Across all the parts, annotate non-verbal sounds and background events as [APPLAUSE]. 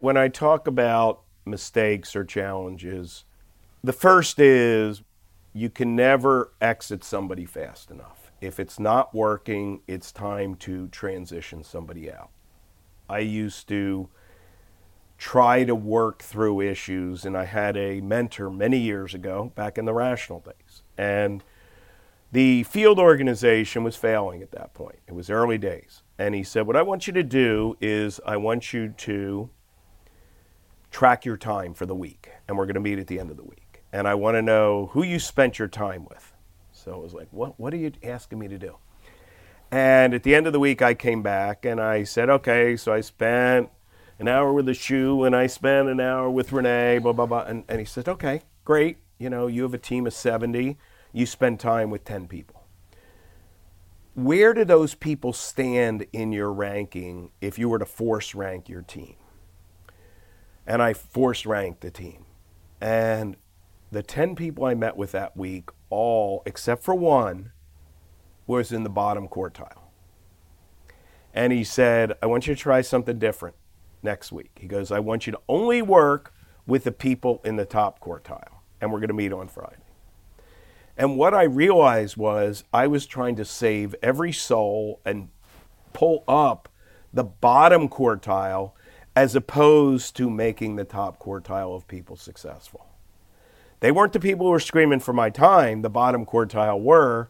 When I talk about mistakes or challenges, the first is you can never exit somebody fast enough. If it's not working, it's time to transition somebody out. I used to try to work through issues, and I had a mentor many years ago, back in the rational days. And the field organization was failing at that point. It was early days. And he said, What I want you to do is, I want you to track your time for the week. And we're going to meet at the end of the week. And I want to know who you spent your time with. So it was like, What, what are you asking me to do? And at the end of the week, I came back and I said, Okay, so I spent an hour with the shoe and I spent an hour with Renee, blah, blah, blah. And, and he said, Okay, great. You know, you have a team of 70 you spend time with 10 people. Where do those people stand in your ranking if you were to force rank your team? And I force ranked the team. And the 10 people I met with that week, all except for one, was in the bottom quartile. And he said, I want you to try something different next week. He goes, I want you to only work with the people in the top quartile. And we're going to meet on Friday. And what I realized was I was trying to save every soul and pull up the bottom quartile as opposed to making the top quartile of people successful. They weren't the people who were screaming for my time, the bottom quartile were.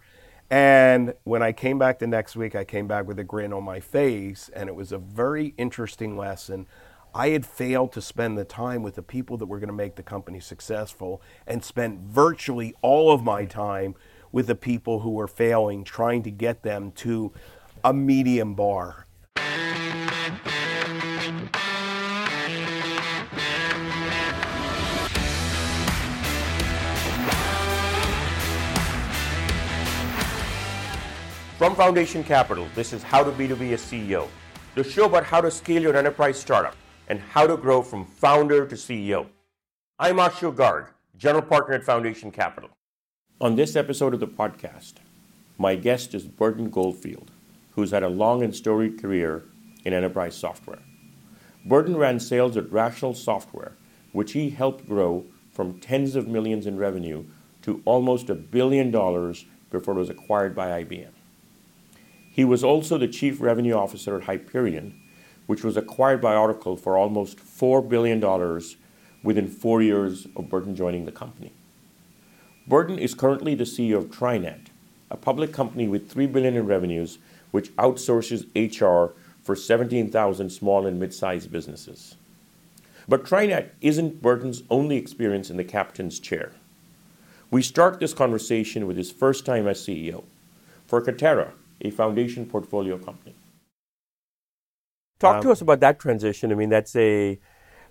And when I came back the next week, I came back with a grin on my face, and it was a very interesting lesson I had failed to spend the time with the people that were going to make the company successful and spent virtually all of my time with the people who were failing, trying to get them to a medium bar. From Foundation Capital, this is How to B2B a CEO, the show about how to scale your enterprise startup and how to grow from founder to CEO. I'm Ashu Garg, General Partner at Foundation Capital. On this episode of the podcast, my guest is Burton Goldfield, who's had a long and storied career in enterprise software. Burton ran sales at Rational Software, which he helped grow from tens of millions in revenue to almost a billion dollars before it was acquired by IBM. He was also the chief revenue officer at Hyperion, which was acquired by Oracle for almost $4 billion within four years of Burton joining the company. Burton is currently the CEO of TriNet, a public company with 3 billion in revenues, which outsources HR for 17,000 small and mid-sized businesses. But TriNet isn't Burton's only experience in the captain's chair. We start this conversation with his first time as CEO for Ketera, a foundation portfolio company. Talk um, to us about that transition. I mean, that's a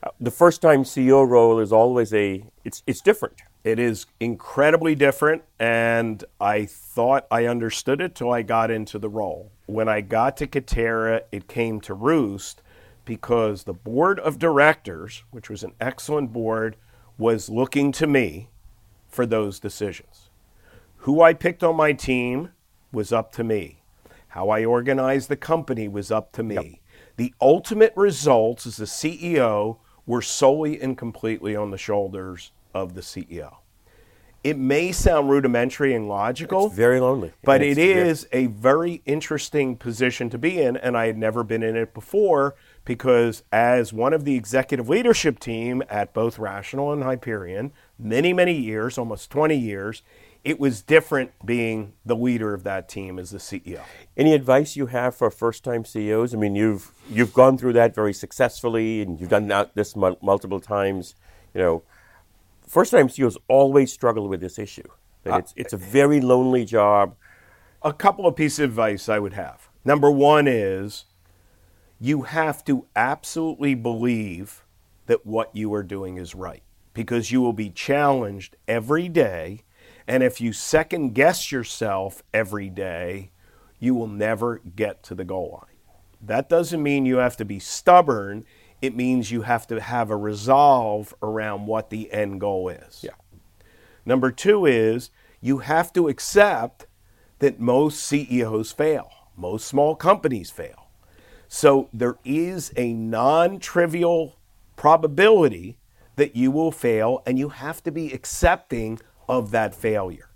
uh, the first time CEO role is always a it's it's different. It is incredibly different, and I thought I understood it till I got into the role. When I got to Ketera, it came to roost because the board of directors, which was an excellent board, was looking to me for those decisions. Who I picked on my team was up to me. How I organized the company was up to me. Yep the ultimate results as the CEO were solely and completely on the shoulders of the CEO. It may sound rudimentary and logical. It's very lonely. But it is very... a very interesting position to be in, and I had never been in it before because, as one of the executive leadership team at both Rational and Hyperion, many, many years, almost 20 years, it was different being the leader of that team as the CEO. Any advice you have for first-time CEOs? I mean, you've you've gone through that very successfully, and you've done that this multiple times. You know, first-time CEOs always struggle with this issue. That uh, it's it's a very lonely job. A couple of pieces of advice I would have. Number one is you have to absolutely believe that what you are doing is right because you will be challenged every day and if you second guess yourself every day, you will never get to the goal line. That doesn't mean you have to be stubborn. It means you have to have a resolve around what the end goal is. Yeah. Number two is you have to accept that most CEOs fail, most small companies fail. So there is a non trivial probability that you will fail, and you have to be accepting of that failure.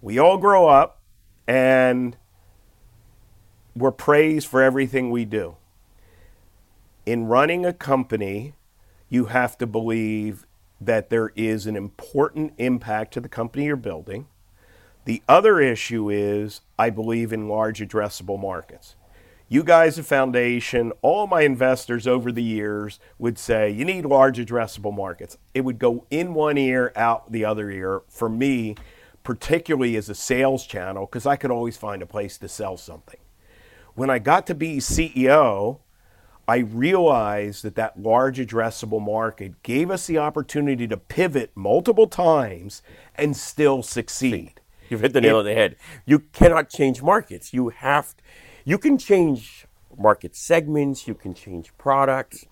We all grow up and we're praised for everything we do. In running a company, you have to believe that there is an important impact to the company you're building. The other issue is I believe in large addressable markets. You guys at Foundation, all my investors over the years would say you need large addressable markets. It would go in one ear, out the other ear for me, particularly as a sales channel, because I could always find a place to sell something. When I got to be CEO, I realized that that large addressable market gave us the opportunity to pivot multiple times and still succeed. You've hit the nail on the head. You cannot change markets. You have, you can change market segments. You can change products,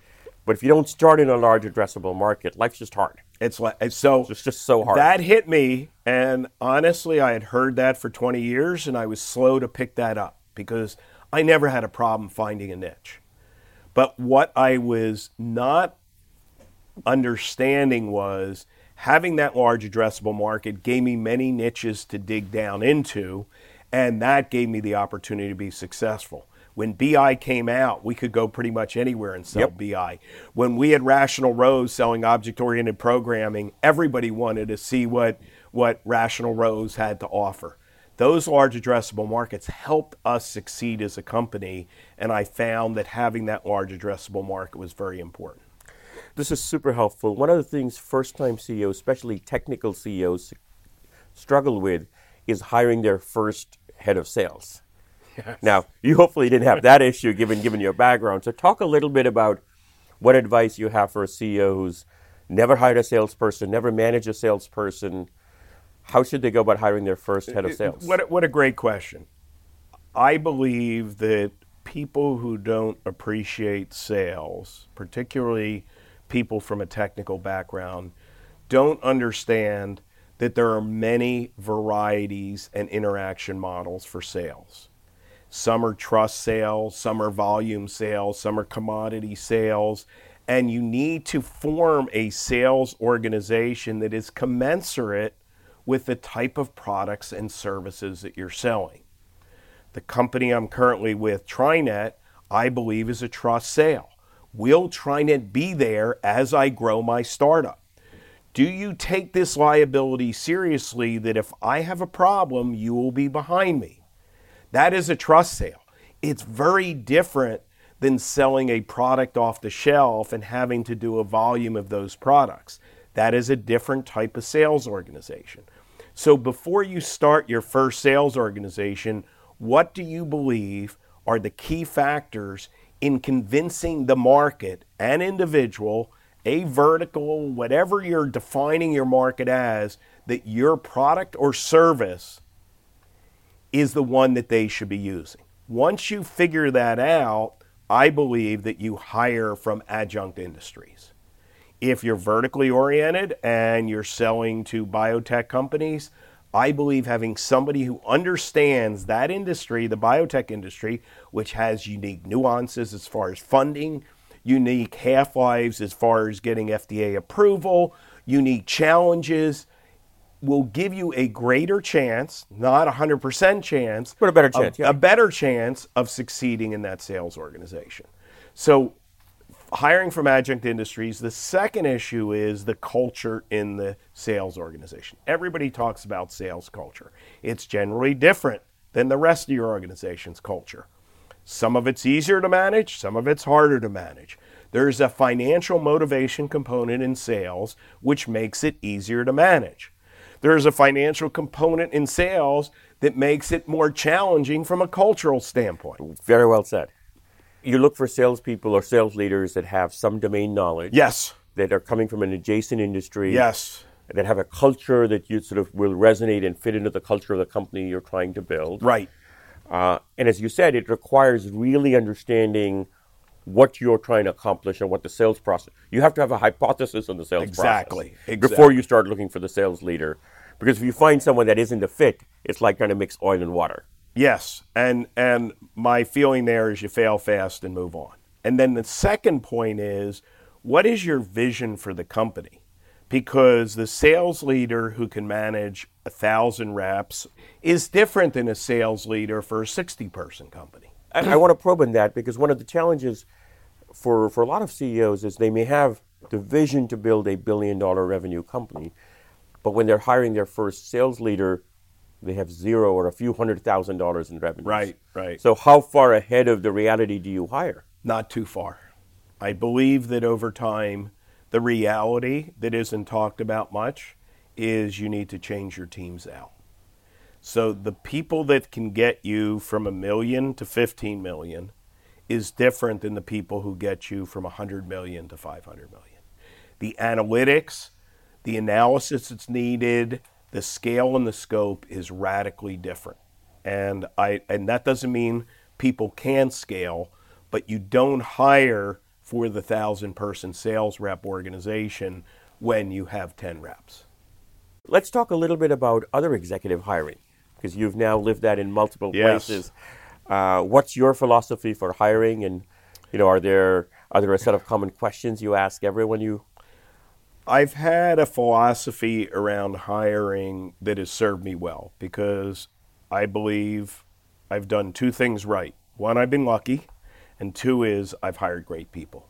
but if you don't start in a large addressable market, life's just hard. It's like so. It's just so hard. That hit me, and honestly, I had heard that for 20 years, and I was slow to pick that up because I never had a problem finding a niche. But what I was not understanding was having that large addressable market gave me many niches to dig down into, and that gave me the opportunity to be successful. When BI came out, we could go pretty much anywhere and sell Yep. BI. When we had Rational Rose selling object oriented programming, everybody wanted to see what, what Rational Rose had to offer. Those large addressable markets helped us succeed as a company, and I found that having that large addressable market was very important. This is super helpful. One of the things first time CEOs, especially technical CEOs, struggle with is hiring their first head of sales. Now, you hopefully didn't have that issue given given your background. So talk a little bit about what advice you have for a CEO who's never hired a salesperson, never managed a salesperson. How should they go about hiring their first head of sales? What a, what a great question. I believe that people who don't appreciate sales, particularly people from a technical background, don't understand that there are many varieties and interaction models for sales. Some are trust sales, some are volume sales, some are commodity sales. And you need to form a sales organization that is commensurate with the type of products and services that you're selling. The company I'm currently with, Trinet, I believe is a trust sale. Will Trinet be there as I grow my startup? Do you take this liability seriously that if I have a problem, you will be behind me? That is a trust sale. It's very different than selling a product off the shelf and having to do a volume of those products. That is a different type of sales organization. So before you start your first sales organization, what do you believe are the key factors in convincing the market, an individual, a vertical, whatever you're defining your market as, that your product or service is the one that they should be using. Once you figure that out, I believe that you hire from adjunct industries. If you're vertically oriented and you're selling to biotech companies, I believe having somebody who understands that industry, the biotech industry, which has unique nuances as far as funding, unique half lives as far as getting FDA approval, unique challenges, will give you a greater chance, not a 100% chance, But a better chance, yeah. a better chance of succeeding in that sales organization. So, hiring from adjunct industries, the second issue is the culture in the sales organization. Everybody talks about sales culture, it's generally different than the rest of your organization's culture. Some of it's easier to manage, some of it's harder to manage. There's a financial motivation component in sales, which makes it easier to manage. There's a financial component in sales that makes it more challenging from a cultural standpoint. Very well said. You look for salespeople or sales leaders that have some domain knowledge, Yes, that are coming from an adjacent industry, yes, that have a culture that you sort of will resonate and fit into the culture of the company you're trying to build. right. Uh, and as you said, it requires really understanding what you're trying to accomplish and what the sales process. You have to have a hypothesis on the sales Exactly, process exactly. before you start looking for the sales leader. Because if you find someone that isn't a fit, it's like trying to mix oil and water. Yes, and and my feeling there is you fail fast and move on. And then the second point is what is your vision for the company? Because the sales leader who can manage a thousand reps is different than a sales leader for a 60 person company. I, I want to probe on that because one of the challenges for, for a lot of CEOs is they may have the vision to build a billion dollar revenue company, but when they're hiring their first sales leader, they have zero or a few hundred thousand dollars in revenue. Right, right. So, how far ahead of the reality do you hire? Not too far. I believe that over time, the reality that isn't talked about much is you need to change your teams out. So the people that can get you from a million to 15 million is different than the people who get you from 100 million to 500 million. The analytics, the analysis that's needed, the scale and the scope is radically different. And I and that doesn't mean people can scale, but you don't hire for the thousand person sales rep organization when you have 10 reps. Let's talk a little bit about other executive hiring because you've now lived that in multiple Yes. places. Uh, what's your philosophy for hiring, and you know, are there are there a set of common questions you ask everyone you? I've had a philosophy around hiring that has served me well because I believe I've done two things right. One, I've been lucky, and two is I've hired great people.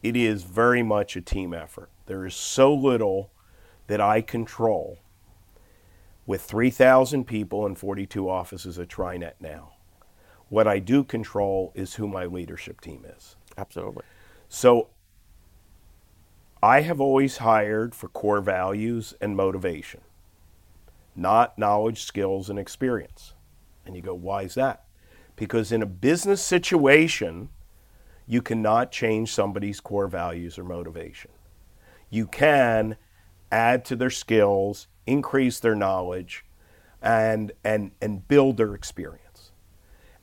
It is very much a team effort. There is so little that I control with 3,000 people and 42 offices at TriNet now. What I do control is who my leadership team is. Absolutely. So I have always hired for core values and motivation, not knowledge, skills, and experience. And you go, why is that? Because in a business situation, you cannot change somebody's core values or motivation. You can add to their skills, increase their knowledge, and, and, and build their experience.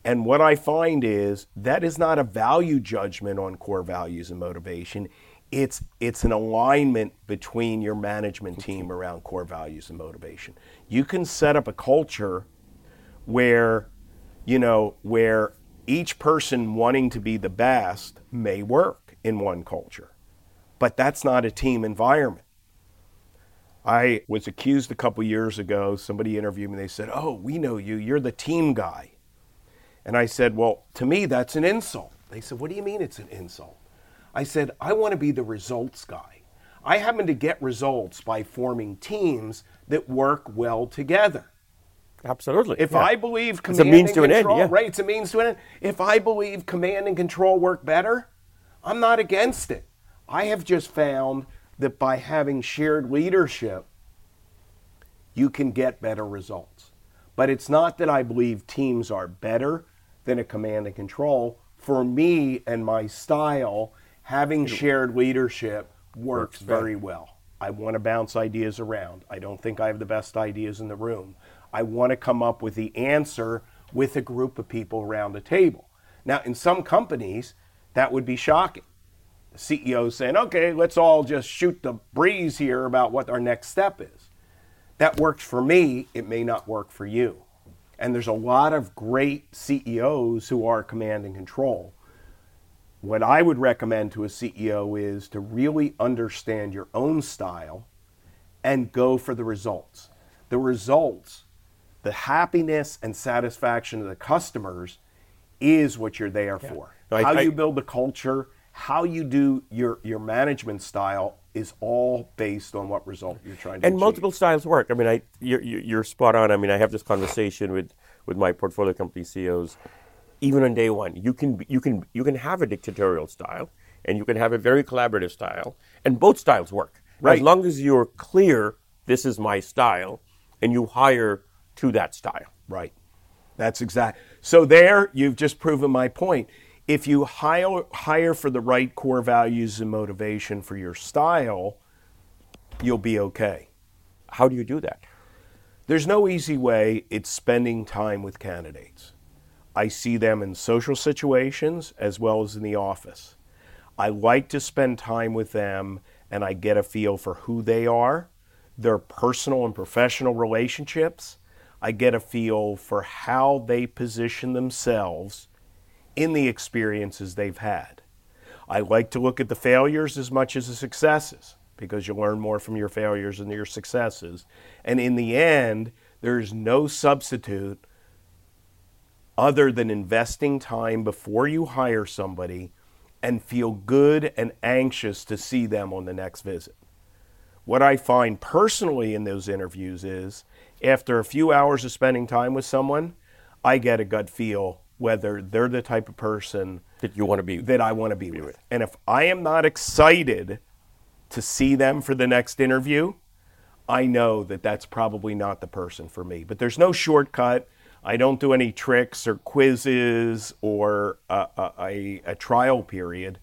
And what I find is that is not a value judgment on core values and motivation. It's it's an alignment between your management team around core values and motivation. You can set up a culture where you know where each person wanting to be the best may work in one culture. But that's not a team environment. I was accused a couple years ago, somebody interviewed me, they said, "Oh, we know you. You're the team guy." And I said, Well, to me, that's an insult. They said, What do you mean it's an insult? I said, I want to be the results guy. I happen to get results by forming teams that work well together. Absolutely. If yeah. I believe a command means and to an end, control, yeah. right? It's a means to an end. If I believe command and control work better, I'm not against it. I have just found that by having shared leadership, you can get better results. But it's not that I believe teams are better than a command and control. For me and my style, having shared leadership works very well. I want to bounce ideas around. I don't think I have the best ideas in the room. I want to come up with the answer with a group of people around the table. Now, in some companies, that would be shocking. The CEO saying, okay, let's all just shoot the breeze here about what our next step is. That works for me, it may not work for you. And there's a lot of great CEOs who are command and control. What I would recommend to a CEO is to really understand your own style and go for the results. The results, the happiness and satisfaction of the customers is what you're there for. No, I- how I- you build the culture, how you do your, your management style is all based on what result you're trying to get. and achieve. multiple styles work. I mean, I you're, you're you're spot on. I mean, I have this conversation with with my portfolio company CEOs. Even on day one, you can you can you can have a dictatorial style, and you can have a very collaborative style, and both styles work. Right. As long as you're clear, this is my style, and you hire to that style. Right. That's exact. So there, you've just proven my point. If you hire hire for the right core values and motivation for your style, you'll be okay. How do you do that? There's no easy way. It's spending time with candidates. I see them in social situations as well as in the office. I like to spend time with them and I get a feel for who they are, their personal and professional relationships. I get a feel for how they position themselves in the experiences they've had. I like to look at the failures as much as the successes because you learn more from your failures than your successes. And in the end, there's no substitute other than investing time before you hire somebody and feel good and anxious to see them on the next visit. What I find personally in those interviews is after a few hours of spending time with someone, I get a gut feel whether they're the type of person that you want to be that I want to be, be with. with. And if I am not excited to see them for the next interview, I know that that's probably not the person for me. But there's no shortcut. I don't do any tricks or quizzes or a, a, a trial period.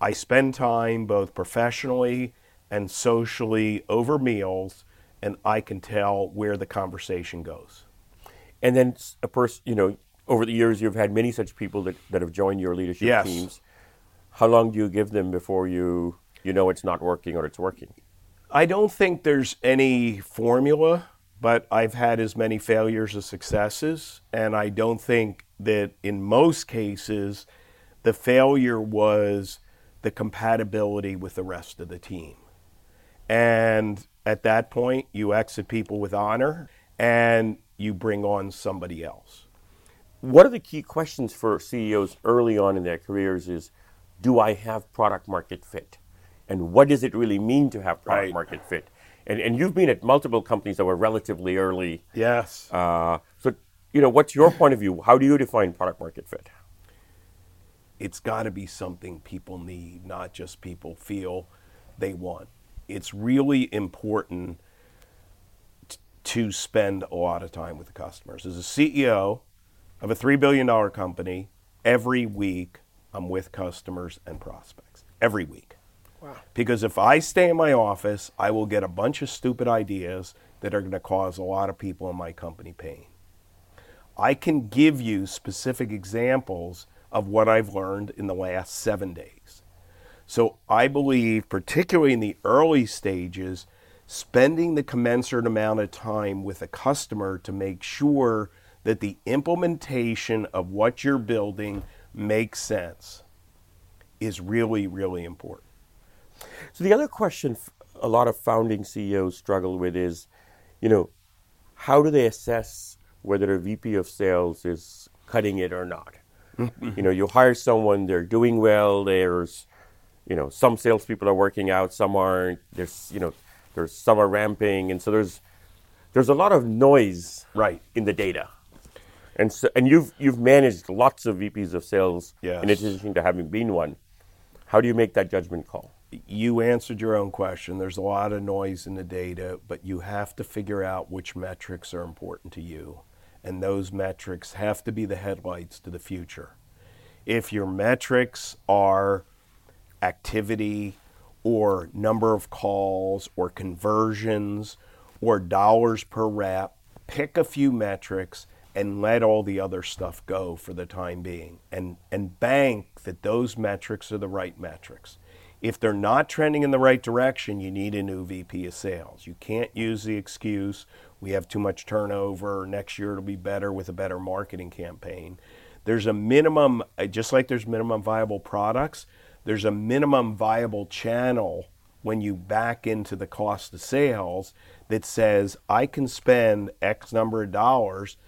I spend time both professionally and socially over meals, and I can tell where the conversation goes. And then a person, you know, over the years, you've had many such people that, that have joined your leadership yes. teams. How long do you give them before you you know it's not working or it's working? I don't think there's any formula, but I've had as many failures as successes, and I don't think that in most cases the failure was the compatibility with the rest of the team. And at that point, you exit people with honor and you bring on somebody else. What are the key questions for CEOs early on in their careers is do I have product market fit? And what does it really mean to have product right. market fit? And, and you've been at multiple companies that were relatively early. Yes. Uh, so, you know, what's your point of view? How do you define product market fit? It's got to be something people need, not just people feel they want. It's really important t- to spend a lot of time with the customers. As a CEO, of a $3 billion company, every week I'm with customers and prospects. Every week. Wow. Because if I stay in my office, I will get a bunch of stupid ideas that are going to cause a lot of people in my company pain. I can give you specific examples of what I've learned in the last seven days. So I believe, particularly in the early stages, spending the commensurate amount of time with a customer to make sure that the implementation of what you're building makes sense is really, really important. So, the other question a lot of founding CEOs struggle with is, you know, how do they assess whether a VP of sales is cutting it or not? Mm-hmm. you know, you hire someone, they're doing well, there's, you know, some salespeople are working out, some aren't, there's, you know, there's some are ramping, and so there's, there's a lot of noise right. in the data. And so, and you've you've managed lots of VPs of sales yes. in addition to having been one. How do you make that judgment call? You answered your own question. There's a lot of noise in the data, but you have to figure out which metrics are important to you. And those metrics have to be the headlights to the future. If your metrics are activity or number of calls or conversions or dollars per rep, pick a few metrics and let all the other stuff go for the time being and, and bank that those metrics are the right metrics. If they're not trending in the right direction, you need a new VP of sales. You can't use the excuse, we have too much turnover, next year it'll be better with a better marketing campaign. There's a minimum, uh, just like there's minimum viable products, there's a minimum viable channel when you back into the cost of sales that says I can spend X number of dollars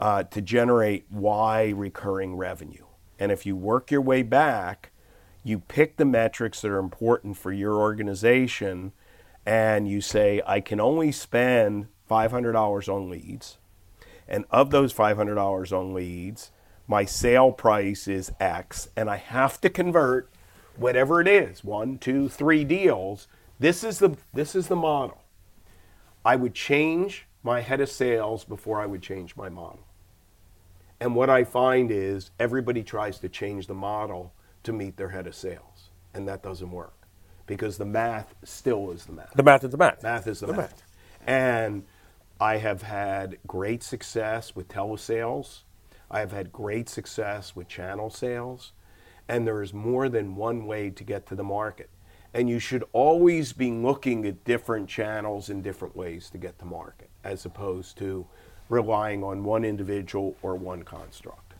uh, to generate Y recurring revenue. And if you work your way back, you pick the metrics that are important for your organization and you say, I can only spend $500 on leads. And of those $500 on leads, my sale price is X, and I have to convert whatever it is one, two, three deals. This is the, this is the model. I would change my head of sales before I would change my model. And what I find is everybody tries to change the model to meet their head of sales, and that doesn't work because the math still is the math. The math is the math. Math is the, the math. math. And I have had great success with telesales. I have had great success with channel sales. And there is more than one way to get to the market. And you should always be looking at different channels and different ways to get to market, as opposed to relying on one individual or one construct.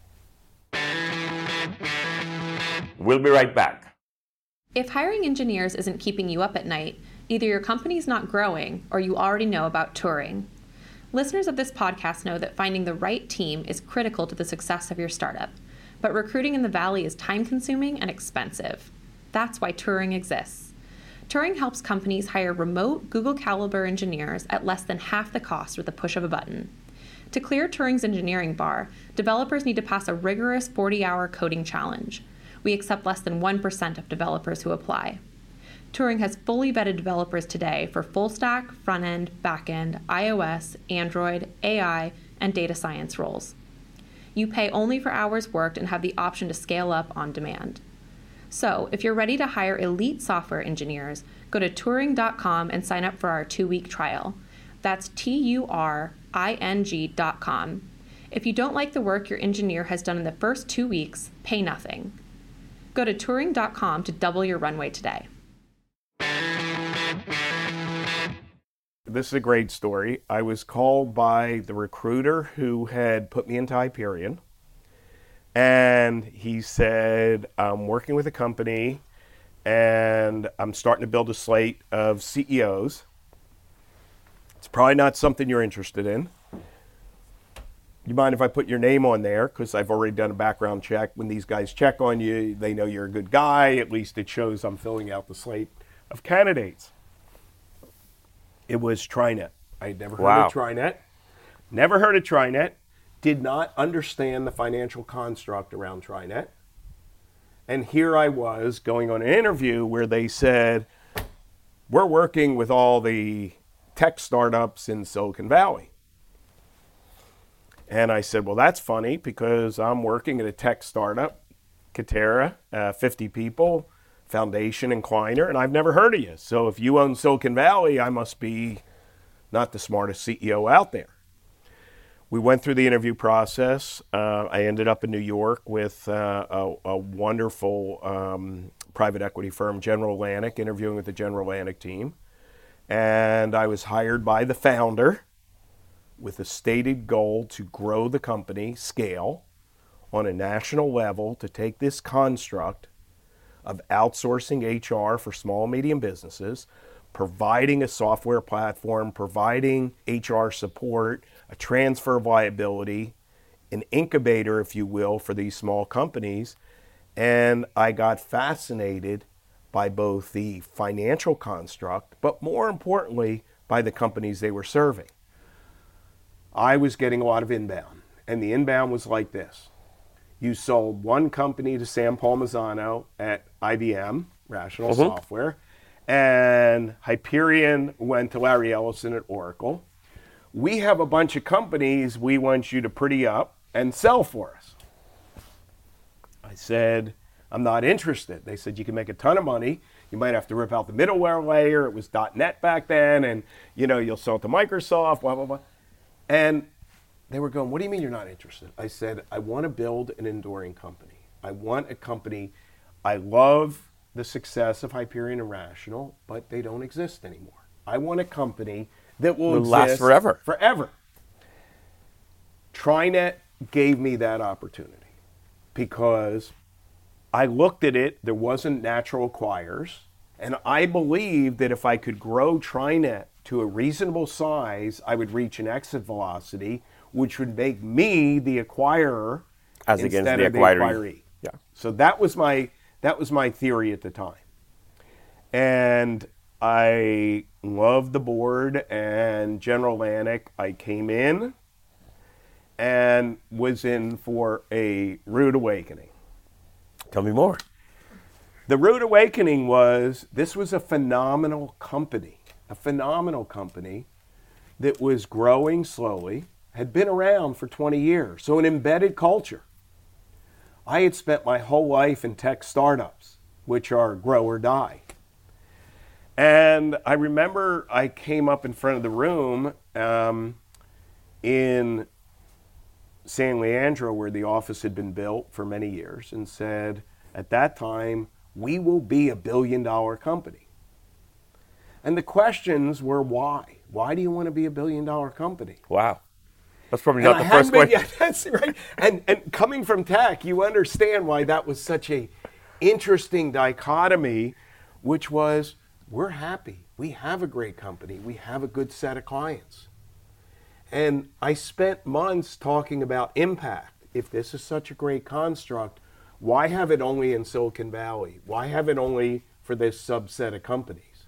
We'll be right back. If hiring engineers isn't keeping you up at night, either your company's not growing or you already know about Turing. Listeners of this podcast know that finding the right team is critical to the success of your startup, but recruiting in the Valley is time consuming and expensive. That's why Turing exists. Turing helps companies hire remote Google caliber engineers at less than half the cost with the push of a button. To clear Turing's engineering bar, developers need to pass a rigorous 40 hour coding challenge. We accept less than 1% of developers who apply. Turing has fully vetted developers today for full stack, front end, back end, iOS, Android, AI, and data science roles. You pay only for hours worked and have the option to scale up on demand. So, if you're ready to hire elite software engineers, go to Turing.com and sign up for our two week trial. That's T U R I N G.com. If you don't like the work your engineer has done in the first two weeks, pay nothing. Go to Turing.com to double your runway today. This is a great story. I was called by the recruiter who had put me into Hyperion. And he said, I'm working with a company and I'm starting to build a slate of CEOs. It's probably not something you're interested in. You mind if I put your name on there? Because I've already done a background check. When these guys check on you, they know you're a good guy. At least it shows I'm filling out the slate of candidates. It was Trinet. I had never heard Wow. of Trinet. Never heard of Trinet. Did not understand the financial construct around Trinet. And here I was going on an interview where they said, We're working with all the tech startups in Silicon Valley. And I said, Well, that's funny because I'm working at a tech startup, Ketera, uh, 50 people, Foundation and Kleiner, and I've never heard of you. So if you own Silicon Valley, I must be not the smartest CEO out there. We went through the interview process. Uh, I ended up in New York with uh, a, a wonderful um, private equity firm, General Atlantic, interviewing with the General Atlantic team. And I was hired by the founder with a stated goal to grow the company, scale on a national level to take this construct of outsourcing HR for small and medium businesses, providing a software platform, providing HR support, a transfer of liability, an incubator, if you will, for these small companies. And I got fascinated by both the financial construct, but more importantly, by the companies they were serving. I was getting a lot of inbound, and the inbound was like this. You sold one company to Sam Palmisano at IBM, Rational mm-hmm. Software, and Hyperion went to Larry Ellison at Oracle. We have a bunch of companies we want you to pretty up and sell for us. I said, I'm not interested. They said, you can make a ton of money. You might have to rip out the middleware layer. It was .NET back then, and you know you'll sell it to Microsoft. Blah blah blah. And they were going, What do you mean you're not interested? I said, I want to build an enduring company. I want a company. I love the success of Hyperion and Rational, but they don't exist anymore. I want a company that will, Will last forever. Forever. Trinet gave me that opportunity because I looked at it, there wasn't natural acquirers, and I believed that if I could grow Trinet to a reasonable size, I would reach an exit velocity, which would make me the acquirer As against the the acquiree. Yeah. So that was my that was my theory at the time. And I loved the board and General Atlantic. I came in and was in for a rude awakening. Tell me more. The rude awakening was this was a phenomenal company, a phenomenal company that was growing slowly, had been around for 20 years, so an embedded culture. I had spent my whole life in tech startups, which are grow or die. And I remember I came up in front of the room um, in San Leandro, where the office had been built for many years, and said, at that time, we will be a billion dollar company. And the questions were why? Why do you want to be a billion dollar company? Wow. That's probably And not I the first been- question. yeah, [LAUGHS] that's right. And, and coming from tech, you understand why that was such a interesting dichotomy which was we're happy. We have a great company. We have a good set of clients. And I spent months talking about impact. If this is such a great construct, why have it only in Silicon Valley? Why have it only for this subset of companies?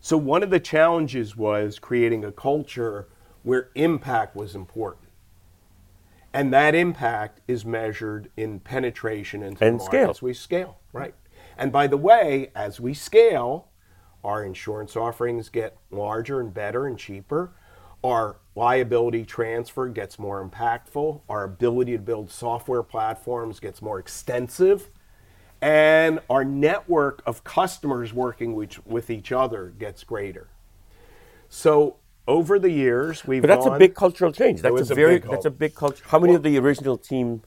So, one of the challenges was creating a culture where impact was important. And that impact is measured in penetration into And the scale. markets we scale, right? And by the way, as we scale, our insurance offerings get larger and better and cheaper. Our liability transfer gets more impactful. Our ability to build software platforms gets more extensive. And our network of customers working with, with each other gets greater. So over the years, we've But that's a gone- big cultural change. That's a a very that's a big culture. How many of the original team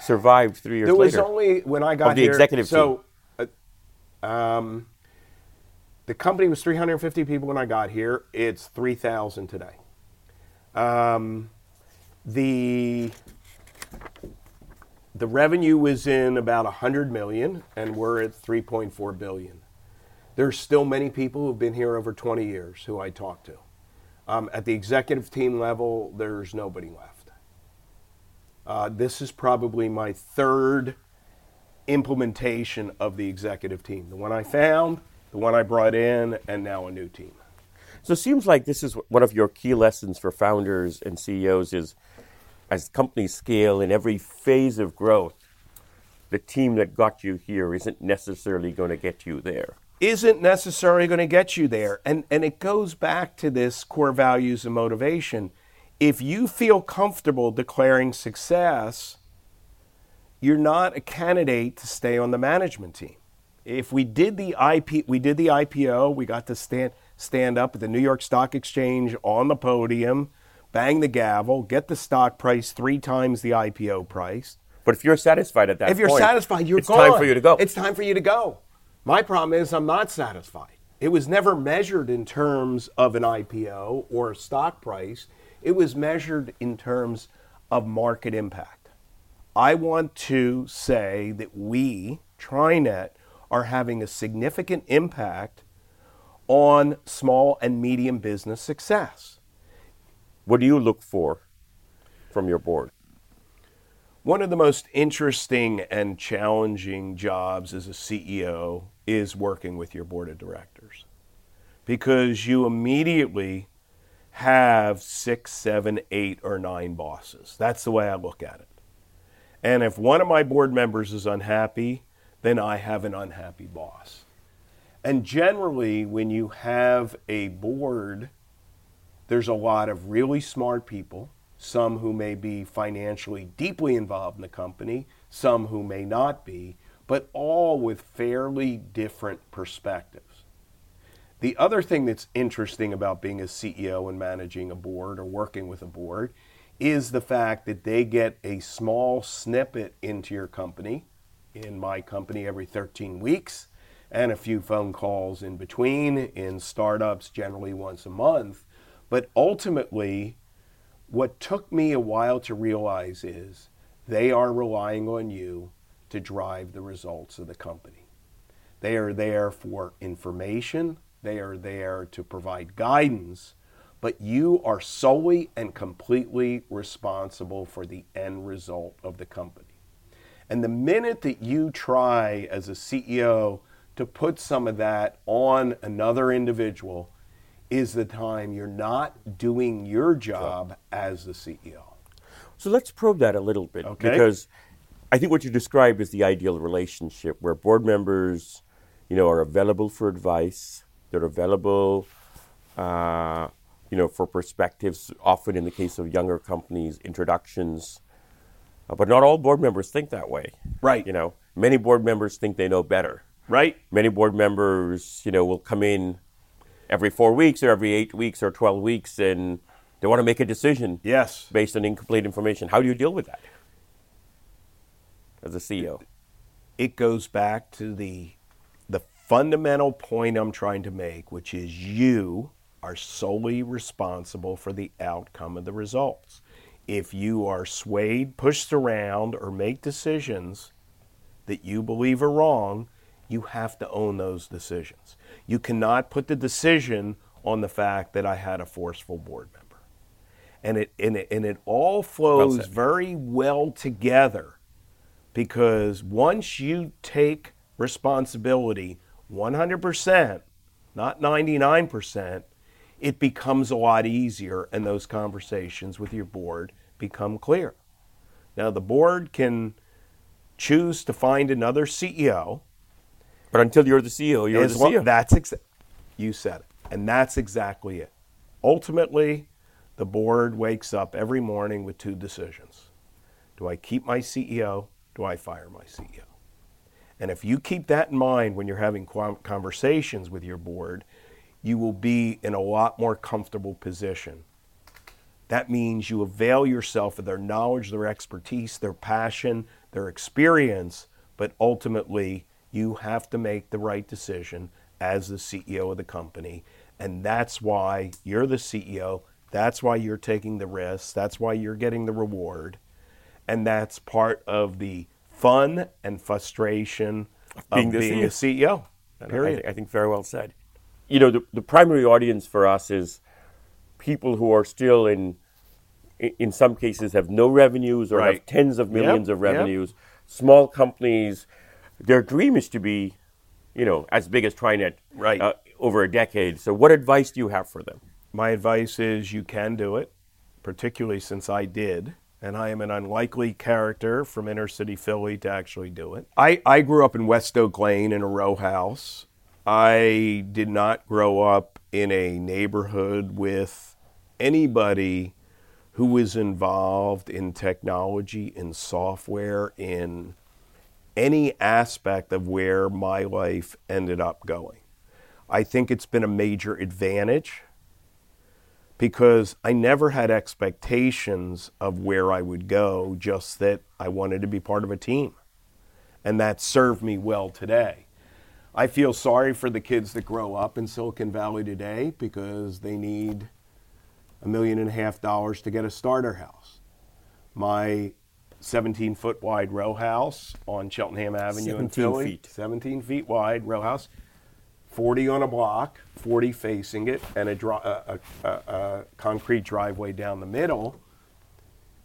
survived three years There was later? only when I got the here. executive so, uh, um, the company was 350 people when I got here. It's 3,000 today. Um, the the revenue was in about 100 million, and we're at 3.4 billion. There's still many people who've been here over 20 years who I talk to. Um, at the executive team level, there's nobody left. Uh, this is probably my third implementation of the executive team. The one I found, the one I brought in, and now a new team. So it seems like this is one of your key lessons for founders and CEOs is as companies scale in every phase of growth, the team that got you here isn't necessarily going to get you there. Isn't necessarily going to get you there. And, and it goes back to this core values and motivation. If you feel comfortable declaring success, you're not a candidate to stay on the management team. If we did the IP, we did the IPO, we got to stand stand up at the New York Stock Exchange on the podium, bang the gavel, get the stock price three times the IPO price. But if you're satisfied at that if you're point, satisfied, you're it's gone. time for you to go. It's time for you to go. My problem is I'm not satisfied. It was never measured in terms of an IPO or a stock price. It was measured in terms of market impact. I want to say that we, Trinet, are having a significant impact on small and medium business success. what do you look for from your board? One of the most interesting and challenging jobs as a CEO is working with your board of directors because you immediately have six, seven, eight, or nine bosses. That's the way I look at it. And if one of my board members is unhappy, then I have an unhappy boss. And generally, when you have a board, there's a lot of really smart people, some who may be financially deeply involved in the company, some who may not be, but all with fairly different perspectives. The other thing that's interesting about being a CEO and managing a board or working with a board is the fact that they get a small snippet into your company, in my company every 13 weeks, and a few phone calls in between, in startups generally once a month. But ultimately, what took me a while to realize is they are relying on you to drive the results of the company. They are there for information, they are there to provide guidance, but you are solely and completely responsible for the end result of the company. And the minute that you try as a CEO to put some of that on another individual is the time you're not doing your job as the CEO. So let's probe that a little bit Okay. because I think what you described is the ideal relationship where board members, you know, are available for advice. They're available, uh, you know, for perspectives. Often, in the case of younger companies, introductions. Uh, but not all board members think that way. Right. You know, many board members think they know better. Right? Many board members, you know, will come in every four weeks or every eight weeks or twelve weeks, and they want to make a decision Yes. based on incomplete information. How do you deal with that as a CEO? it goes back to the the fundamental point I'm trying to make, which is you are solely responsible for the outcome of the results. If you are swayed, pushed around, or make decisions that you believe are wrong, you have to own those decisions. You cannot put the decision on the fact that I had a forceful board member. And it, and it, and it all flows said. very well together because once you take responsibility 100%, not 99%, it becomes a lot easier and those conversations with your board become clear. Now, the board can choose to find another CEO. But until you're the CEO, you're the CEO. That's exa- you said it, and that's exactly it. Ultimately, the board wakes up every morning with two decisions: Do I keep my CEO? Do I fire my CEO? And if you keep that in mind when you're having conversations with your board, you will be in a lot more comfortable position. That means you avail yourself of their knowledge, their expertise, their passion, their experience, but ultimately you have to make the right decision as the CEO of the company. And that's why you're the CEO. That's why you're taking the risks. That's why you're getting the reward. And that's part of the fun and frustration of being being, the a CEO. Period. I, I think very well said. You know, the, the primary audience for us is people who are still in, in some cases, have no revenues or have tens of millions Yep, of yep. revenues. Small companies, their dream is to be, you know, as big as TriNet Right. uh, over a decade. So, what advice do you have for them? My advice is you can do it, particularly since I did. And I am an unlikely character from inner city Philly to actually do it. I, I grew up in West Oak Lane in a row house. I did not grow up in a neighborhood with anybody who was involved in technology, in software, in any aspect of where my life ended up going. I think it's been a major advantage because I never had expectations of where I would go, just that I wanted to be part of a team. And that served me well today. I feel sorry for the kids that grow up in Silicon Valley today because they need a million and a half dollars to get a starter house. My 17 foot wide row house on Cheltenham Avenue in 17 Philly, feet. 17 feet wide row house, 40 on a block, 40 facing it, and a, dri- a, a, a, a concrete driveway down the middle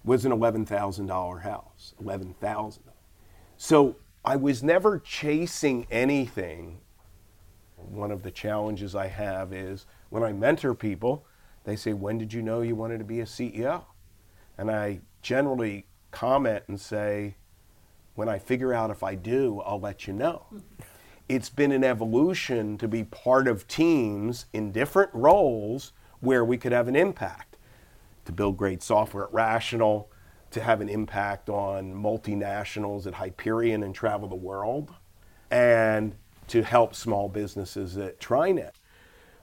was an $11,000 house. 11,000. So I was never chasing anything. One of the challenges I have is when I mentor people, they say, When did you know you wanted to be a CEO? And I generally comment and say, When I figure out if I do, I'll let you know. It's been an evolution to be part of teams in different roles where we could have an impact to build great software at Rational, to have an impact on multinationals at Hyperion and travel the world, and to help small businesses at TriNet.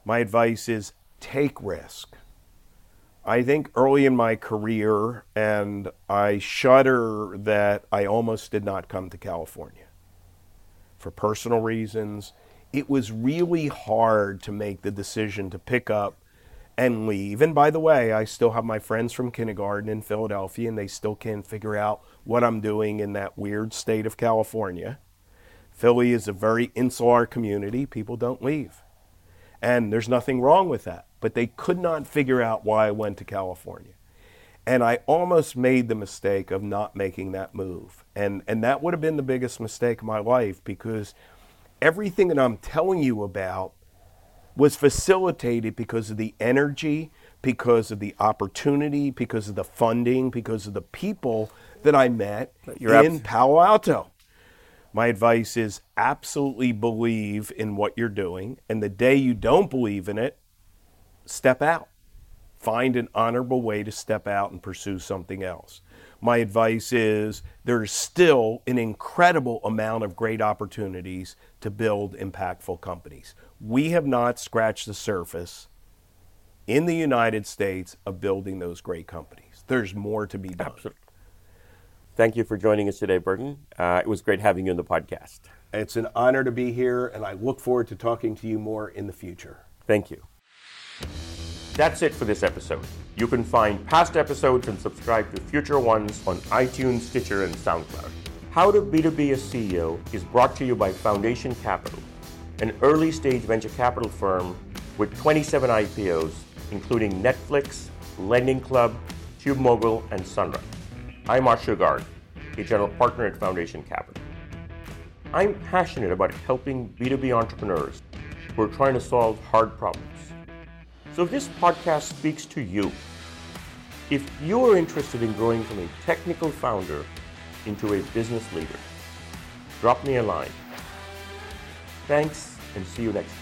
My advice is take risk. I think early in my career, and I shudder that I almost did not come to California for personal reasons. It was really hard to make the decision to pick up and leave. And by the way, I still have my friends from kindergarten in Philadelphia, and they still can't figure out what I'm doing in that weird state of California. Philly is a very insular community, people don't leave. And there's nothing wrong with that. But they could not figure out why I went to California. And I almost made the mistake of not making that move. And, and that would have been the biggest mistake of my life because everything that I'm telling you about was facilitated because of the energy, because of the opportunity, because of the funding, because of the people that I met You're in Palo Alto. My advice is absolutely believe in what you're doing. And the day you don't believe in it, step out. Find an honorable way to step out and pursue something else. My advice is there's still an incredible amount of great opportunities to build impactful companies. We have not scratched the surface in the United States of building those great companies. There's more to be done. Absolutely. Thank you for joining us today, Burton. Uh, it was great having you on the podcast. It's an honor to be here, and I look forward to talking to you more in the future. Thank you. That's it for this episode. You can find past episodes and subscribe to future ones on iTunes, Stitcher, and SoundCloud. How to B2B a CEO is brought to you by Foundation Capital, an early stage venture capital firm with 27 IPOs, including Netflix, Lending Club, TubeMogul, and Sunrun. I'm Ashu Garg, a general partner at Foundation Capital. I'm passionate about helping B2B entrepreneurs who are trying to solve hard problems. So if this podcast speaks to you, if you are interested in growing from a technical founder into a business leader, drop me a line. Thanks and see you next time.